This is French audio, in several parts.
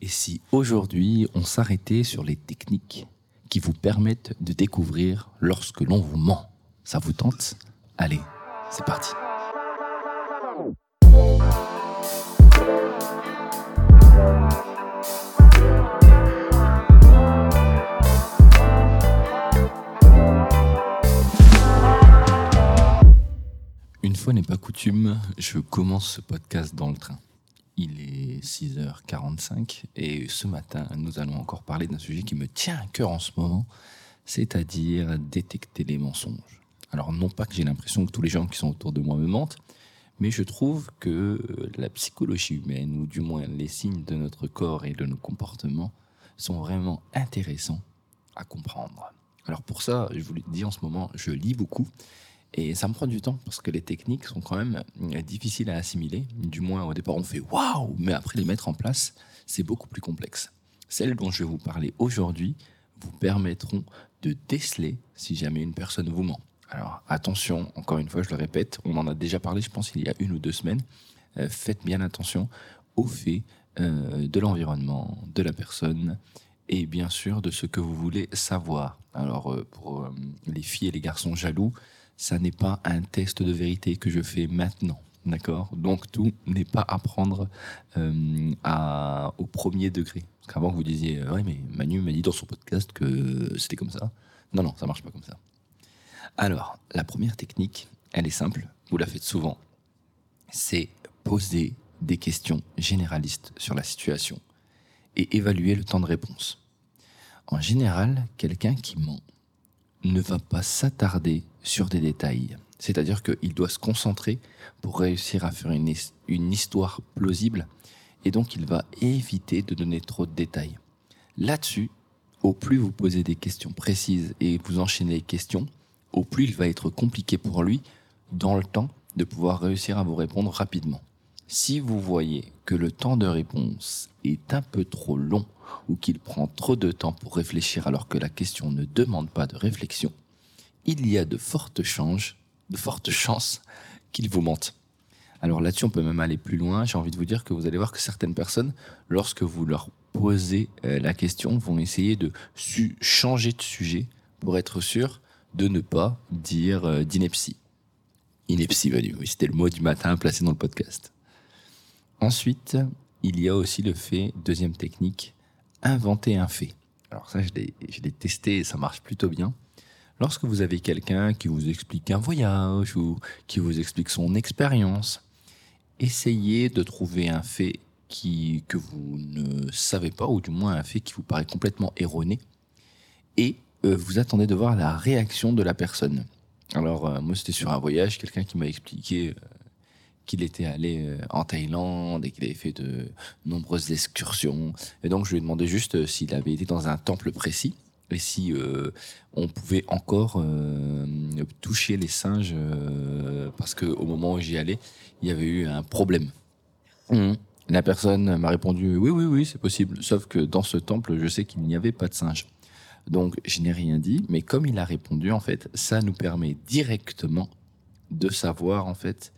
Et si aujourd'hui on s'arrêtait sur les techniques qui vous permettent de découvrir lorsque l'on vous ment Ça vous tente? Allez, c'est parti. Une fois n'est pas coutume, je commence ce podcast dans le train. Il est 6h45 et ce matin, nous allons encore parler d'un sujet qui me tient à cœur en ce moment, c'est-à-dire détecter les mensonges. Alors non pas que j'ai l'impression que tous les gens qui sont autour de moi me mentent, mais je trouve que la psychologie humaine, ou du moins les signes de notre corps et de nos comportements, sont vraiment intéressants à comprendre. Alors pour ça, je vous le dis en ce moment, je lis beaucoup et ça me prend du temps parce que les techniques sont quand même euh, difficiles à assimiler. Du moins, au départ, on fait waouh, mais après les mettre en place, c'est beaucoup plus complexe. Celles dont je vais vous parler aujourd'hui vous permettront de déceler si jamais une personne vous ment. Alors attention, encore une fois, je le répète, on en a déjà parlé, je pense, il y a une ou deux semaines. Euh, faites bien attention aux faits euh, de l'environnement, de la personne et bien sûr de ce que vous voulez savoir. Alors pour les filles et les garçons jaloux, ça n'est pas un test de vérité que je fais maintenant. D'accord? Donc tout n'est pas à prendre euh, au premier degré. Parce qu'avant, vous disiez, euh, oui, mais Manu m'a dit dans son podcast que c'était comme ça. Non, non, ça marche pas comme ça. Alors, la première technique, elle est simple, vous la faites souvent. C'est poser des questions généralistes sur la situation et évaluer le temps de réponse. En général, quelqu'un qui ment ne va pas s'attarder sur des détails. C'est-à-dire qu'il doit se concentrer pour réussir à faire une, une, histoire plausible et donc il va éviter de donner trop de détails. Là-dessus, au plus vous posez des questions précises et vous enchaînez les questions, au plus il va être compliqué pour lui, dans le temps, de pouvoir réussir à vous répondre rapidement. Si vous voyez que le temps de réponse est un peu trop long ou qu'il prend trop de temps pour réfléchir alors que la question ne demande pas de réflexion, il y a de fortes chances, de fortes chances qu'il vous mente. Alors là-dessus, on peut même aller plus loin. J'ai envie de vous dire que vous allez voir que certaines personnes, lorsque vous leur posez euh, la question, vont essayer de changer de sujet pour être sûr de ne pas dire euh, d'ineptie. Ineptie, oui, c'était le mot du matin placé dans le podcast. Ensuite, il y a aussi le fait, deuxième technique, inventer un fait. Alors ça, je l'ai testé et ça marche plutôt bien. Lorsque vous avez quelqu'un qui vous explique un voyage ou qui vous explique son expérience, essayez de trouver un fait que vous ne savez pas, ou du moins un fait qui vous paraît complètement erroné, et euh, vous attendez de voir la réaction de la personne. Alors, euh, moi, c'était sur un voyage, quelqu'un qui m'a expliqué euh, qu'il était allé en Thaïlande et qu'il avait fait de nombreuses excursions. Et donc, je lui ai demandé juste s'il avait été dans un temple précis et si euh, on pouvait encore toucher les singes parce qu'au moment où j'y allais, il y avait eu un problème. Mmh. La personne m'a répondu oui, oui, oui, c'est possible. Sauf que dans ce temple, je sais qu'il n'y avait pas de singes. Donc, je n'ai rien dit, mais comme il a répondu, en fait, ça nous permet directement de savoir, en fait,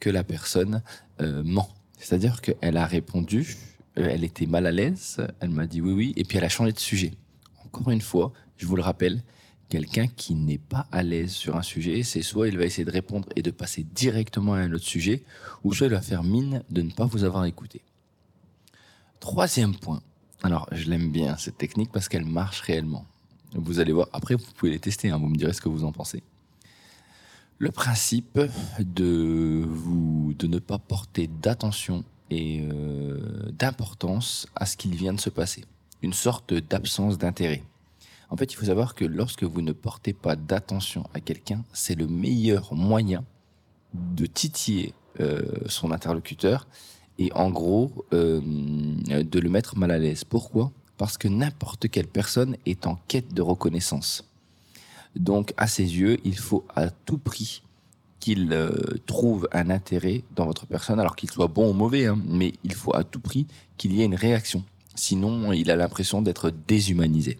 que la personne euh, ment. C'est-à-dire qu'elle a répondu, euh, elle était mal à l'aise, elle m'a dit oui, oui, et puis elle a changé de sujet. Encore une fois, je vous le rappelle, quelqu'un qui n'est pas à l'aise sur un sujet, c'est soit il va essayer de répondre et de passer directement à un autre sujet, ou soit il va faire mine de ne pas vous avoir écouté. Troisième point. Alors, je l'aime bien cette technique parce qu'elle marche réellement. Vous allez voir. Après, vous pouvez les tester. Hein, vous me direz ce que vous en pensez le principe de, ne pas porter d'attention et euh, d'importance à ce qu'il vient de se passer. Une sorte d'absence d'intérêt. En fait, il faut savoir que lorsque vous ne portez pas d'attention à quelqu'un, c'est le meilleur moyen de titiller euh, son interlocuteur et en gros euh, de le mettre mal à l'aise. Pourquoi? Parce que n'importe quelle personne est en quête de reconnaissance. Donc, à ses yeux, il faut à tout prix qu'il euh, trouve un intérêt dans votre personne, alors qu'il soit bon ou mauvais, hein, mais il faut à tout prix qu'il y ait une réaction. Sinon, il a l'impression d'être déshumanisé.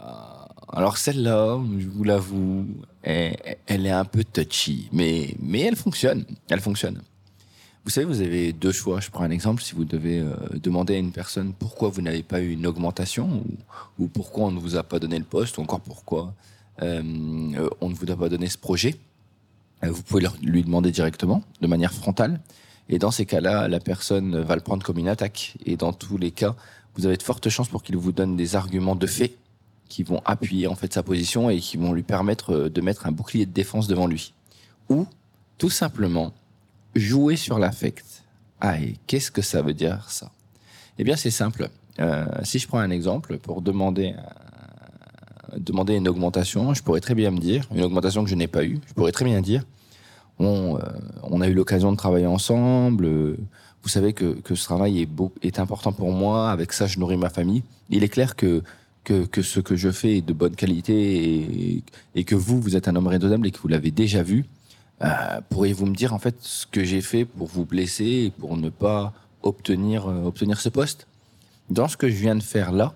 Euh, alors celle-là, je vous l'avoue, elle, est un peu touchy, mais, mais elle fonctionne. Elle fonctionne. Vous savez, vous avez deux choix. Je prends un exemple. Si vous devez euh, demander à une personne pourquoi vous n'avez pas eu une augmentation ou, pourquoi on ne vous a pas donné le poste ou encore pourquoi euh, on ne vous a pas donné ce projet, vous pouvez lui demander directement, de manière frontale. Et dans ces cas-là, la personne va le prendre comme une attaque. Et dans tous les cas, vous avez de fortes chances pour qu'il vous donne des arguments de fait qui vont appuyer en fait sa position et qui vont lui permettre euh, de mettre un bouclier de défense devant lui. Ou tout simplement jouer sur l'affect. Ah, et qu'est-ce que ça veut dire ça? Eh bien, c'est simple. Euh, si je prends un exemple pour demander euh, demander une augmentation, je pourrais très bien me dire une augmentation que je n'ai pas eue. Je pourrais très bien dire on, on a eu l'occasion de travailler ensemble. vous savez que, ce travail est, beau, est important pour moi. Avec ça, je nourris ma famille. Il est clair que ce que je fais est de bonne qualité et, que vous, vous êtes un homme raisonnable et que vous l'avez déjà vu, euh, pourriez-vous me dire en fait ce que j'ai fait pour vous blesser et pour ne pas obtenir, euh, obtenir ce poste? Dans ce que je viens de faire là,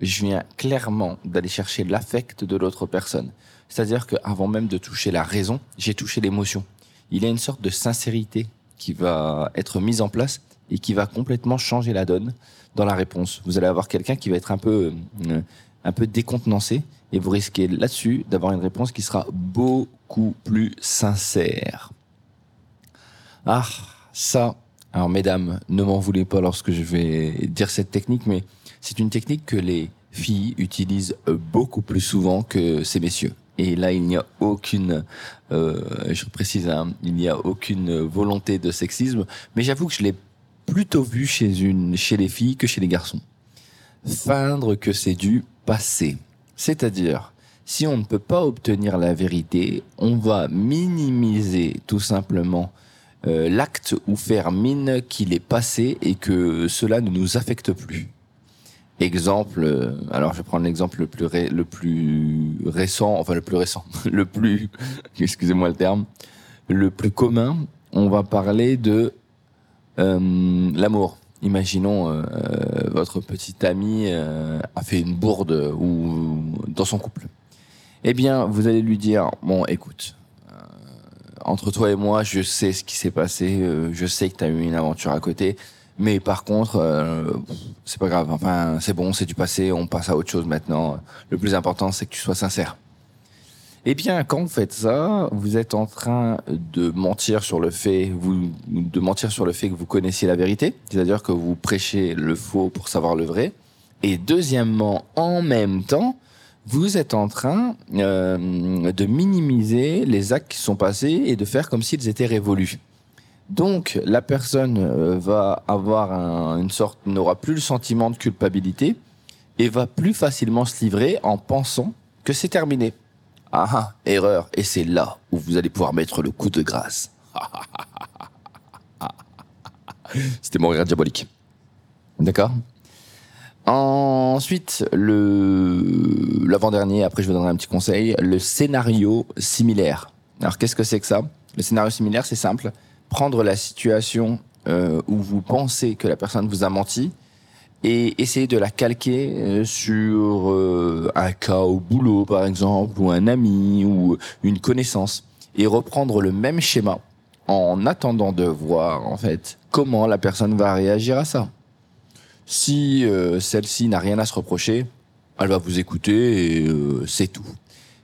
je viens clairement d'aller chercher l'affect de l'autre personne. C'est-à-dire qu'avant même de toucher la raison, j'ai touché l'émotion. Il y a une sorte de sincérité qui va être mise en place et qui va complètement changer la donne dans la réponse. Vous allez avoir quelqu'un qui va être un peu, euh, un peu décontenancé et vous risquez là-dessus d'avoir une réponse qui sera beaucoup plus sincère. Ah, ça. Alors, mesdames, ne m'en voulez pas lorsque je vais dire cette technique, mais c'est une technique que les filles utilisent beaucoup plus souvent que ces messieurs. Et là, il n'y a aucune, euh, je précise, hein, il n'y a aucune volonté de sexisme, mais j'avoue que je l'ai plutôt vu chez, les filles que chez les garçons. Feindre que c'est du passé. C'est-à-dire, si on ne peut pas obtenir la vérité, on va minimiser tout simplement euh, l'acte ou faire mine qu'il est passé et que cela ne nous affecte plus. Exemple, euh, alors je vais prendre l'exemple le plus le plus récent, enfin le plus récent, le plus, excusez-moi le terme, le plus commun. On va parler de euh, l'amour. Imaginons euh, euh, votre petite amie a fait une bourde ou dans son couple. Eh bien, vous allez lui dire bon, écoute, entre toi et moi, je sais ce qui s'est passé, je sais que tu as eu une aventure à côté, mais par contre, c'est pas grave. Enfin, c'est bon, c'est du passé, on passe à autre chose maintenant. Le plus important, c'est que tu sois sincère. Eh bien, quand vous faites ça, vous êtes en train de mentir sur le fait, vous, de mentir sur le fait que vous connaissiez la vérité, c'est-à-dire que vous prêchez le faux pour savoir le vrai. Et deuxièmement, en même temps, vous êtes en train euh, de minimiser les actes qui sont passés et de faire comme s'ils étaient révolus. Donc, la personne euh, va avoir une sorte, n'aura plus le sentiment de culpabilité et va plus facilement se livrer en pensant que c'est terminé. Ah ah, erreur. Et c'est là où vous allez pouvoir mettre le coup de grâce. C'était mon rire diabolique. D'accord? Ensuite, le l'avant-dernier, après je vous donnerai un petit conseil, le scénario similaire. Alors qu'est-ce que c'est que ça? Le scénario similaire, c'est simple. Prendre la situation euh, où vous pensez que la personne vous a menti et essayer de la calquer euh, sur euh, un cas au boulot par exemple ou un ami ou une connaissance et reprendre le même schéma en attendant de voir en fait comment la personne va réagir à ça. Si euh, celle-ci n'a rien à se reprocher, elle va vous écouter et c'est tout.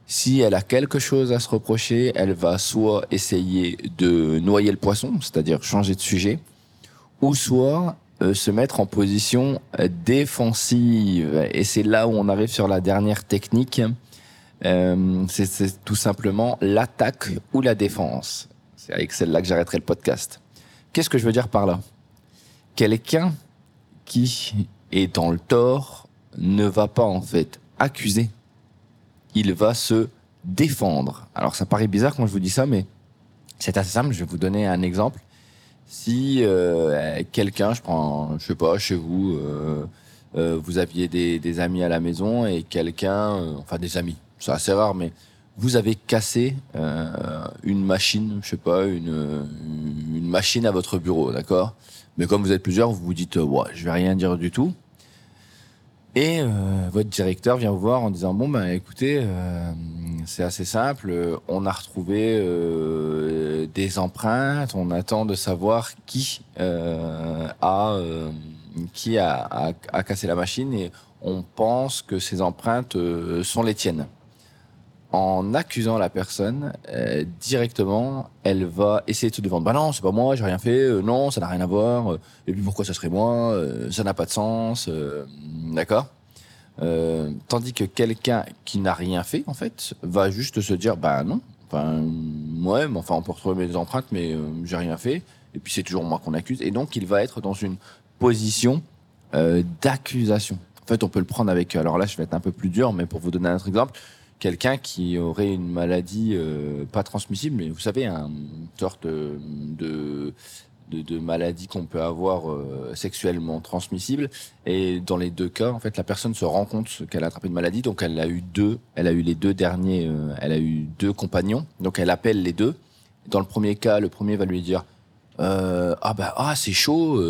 Si elle a quelque chose à se reprocher, elle va soit essayer de noyer le poisson, c'est-à-dire changer de sujet, ou soit euh, se mettre en position défensive. Et c'est là où on arrive sur la dernière technique. Euh, c'est tout simplement l'attaque ou la défense. C'est avec celle-là que j'arrêterai le podcast. Qu'est-ce que je veux dire par là? Quelqu'un qui est dans le tort ne va pas en fait accuser. Il va se défendre. Alors ça paraît bizarre quand je vous dis ça, mais c'est assez simple. Je vais vous donner un exemple si euh, quelqu'un, je prends, je sais pas, chez vous, euh, euh, vous aviez des, amis à la maison et quelqu'un, enfin des amis, c'est assez rare, mais vous avez cassé une machine, je sais pas, une, une machine à votre bureau, d'accord? Mais comme vous êtes plusieurs, vous vous dites, ouais, je vais rien dire du tout. Et votre directeur vient vous voir en disant bon ben écoutez c'est assez simple. On a retrouvé euh, des empreintes. On attend de savoir qui euh, a euh, qui a, cassé la machine et on pense que ces empreintes euh, sont les tiennes. En accusant la personne euh, directement, elle va essayer de se défendre. Bah non, c'est pas moi, j'ai rien fait. Euh, non, ça n'a rien à voir. et puis pourquoi ça serait moi Ça n'a pas de sens. D'accord euh, tandis que quelqu'un qui n'a rien fait, en fait, va juste se dire, bah non, enfin, ouais, enfin, on peut retrouver mes empreintes, mais euh, j'ai rien fait. Et puis c'est toujours moi qu'on accuse. Et donc, il va être dans une position euh, d'accusation. En fait, on peut le prendre avec. Alors là, je vais être un peu plus dur, mais pour vous donner un autre exemple, quelqu'un qui aurait une maladie euh, pas transmissible, mais vous savez, une sorte de, maladies qu'on peut avoir euh, sexuellement transmissibles. Et dans les deux cas, en fait, la personne se rend compte qu'elle a attrapé une maladie, donc elle a eu deux, elle a eu les deux derniers, euh, elle a eu deux compagnons, donc elle appelle les deux. Dans le premier cas, le premier va lui dire ah bah ah c'est chaud,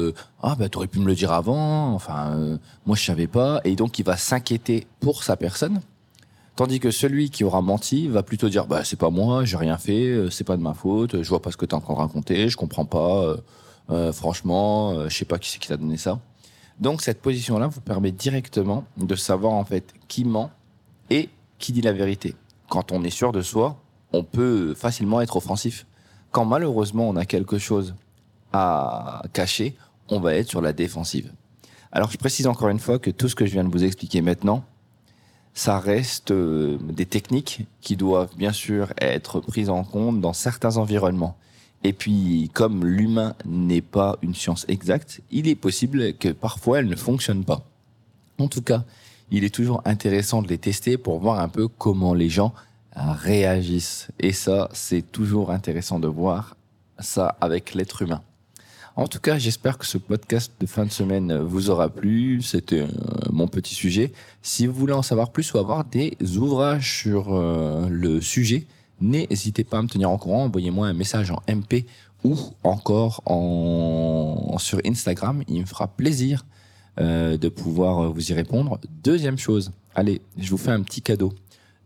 ah bah t'aurais pu me le dire avant, enfin moi je savais pas, et donc il va s'inquiéter pour sa personne. Tandis que celui qui aura menti va plutôt dire bah c'est pas moi, j'ai rien fait, euh, c'est pas de ma faute, je vois pas ce que tu es en train de je comprends pas, euh, euh, franchement, euh, je sais pas qui c'est qui t'a donné ça. Donc cette position-là vous permet directement de savoir en fait qui ment et qui dit la vérité. Quand on est sûr de soi, on peut facilement être offensif. Quand malheureusement on a quelque chose à cacher, on va être sur la défensive. Alors je précise encore une fois que tout ce que je viens de vous expliquer maintenant, ça reste euh, des techniques qui doivent bien sûr être prises en compte dans certains environnements. Et puis, comme l'humain n'est pas une science exacte, il est possible que parfois elle ne fonctionne pas. En tout cas, il est toujours intéressant de les tester pour voir un peu comment les gens réagissent. Et ça, c'est toujours intéressant de voir ça avec l'être humain. En tout cas, j'espère que ce podcast de fin de semaine vous aura plu. C'était euh, mon petit sujet. Si vous voulez en savoir plus ou avoir des ouvrages sur euh, le sujet, n'hésitez pas à me tenir en courant. Envoyez-moi un message en MP ou encore en, sur Instagram. Il me fera plaisir euh, de pouvoir vous y répondre. Deuxième chose, allez, je vous fais un petit cadeau.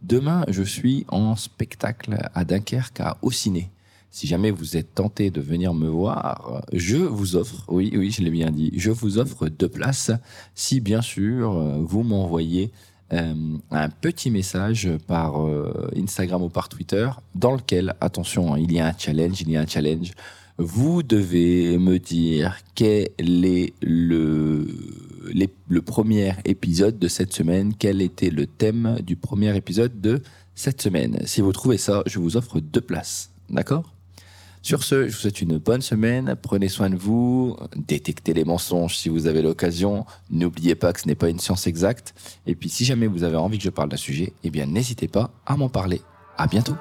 Demain, je suis en spectacle à Dunkerque à Ciné. Si jamais vous êtes tenté de venir me voir, je vous offre, oui, oui, je l'ai bien dit, je vous offre deux places si bien sûr vous m'envoyez euh, un petit message par euh, Instagram ou par Twitter dans lequel, attention, il y a un challenge, il y a un challenge. Vous devez me dire quel est le premier épisode de cette semaine, quel était le thème du premier épisode de cette semaine. Si vous trouvez ça, je vous offre deux places. D'accord? Sur ce, je vous souhaite une bonne semaine. Prenez soin de vous. Détectez les mensonges si vous avez l'occasion. N'oubliez pas que ce n'est pas une science exacte. Et puis, si jamais vous avez envie que je parle d'un sujet, eh bien, n'hésitez pas à m'en parler. À bientôt.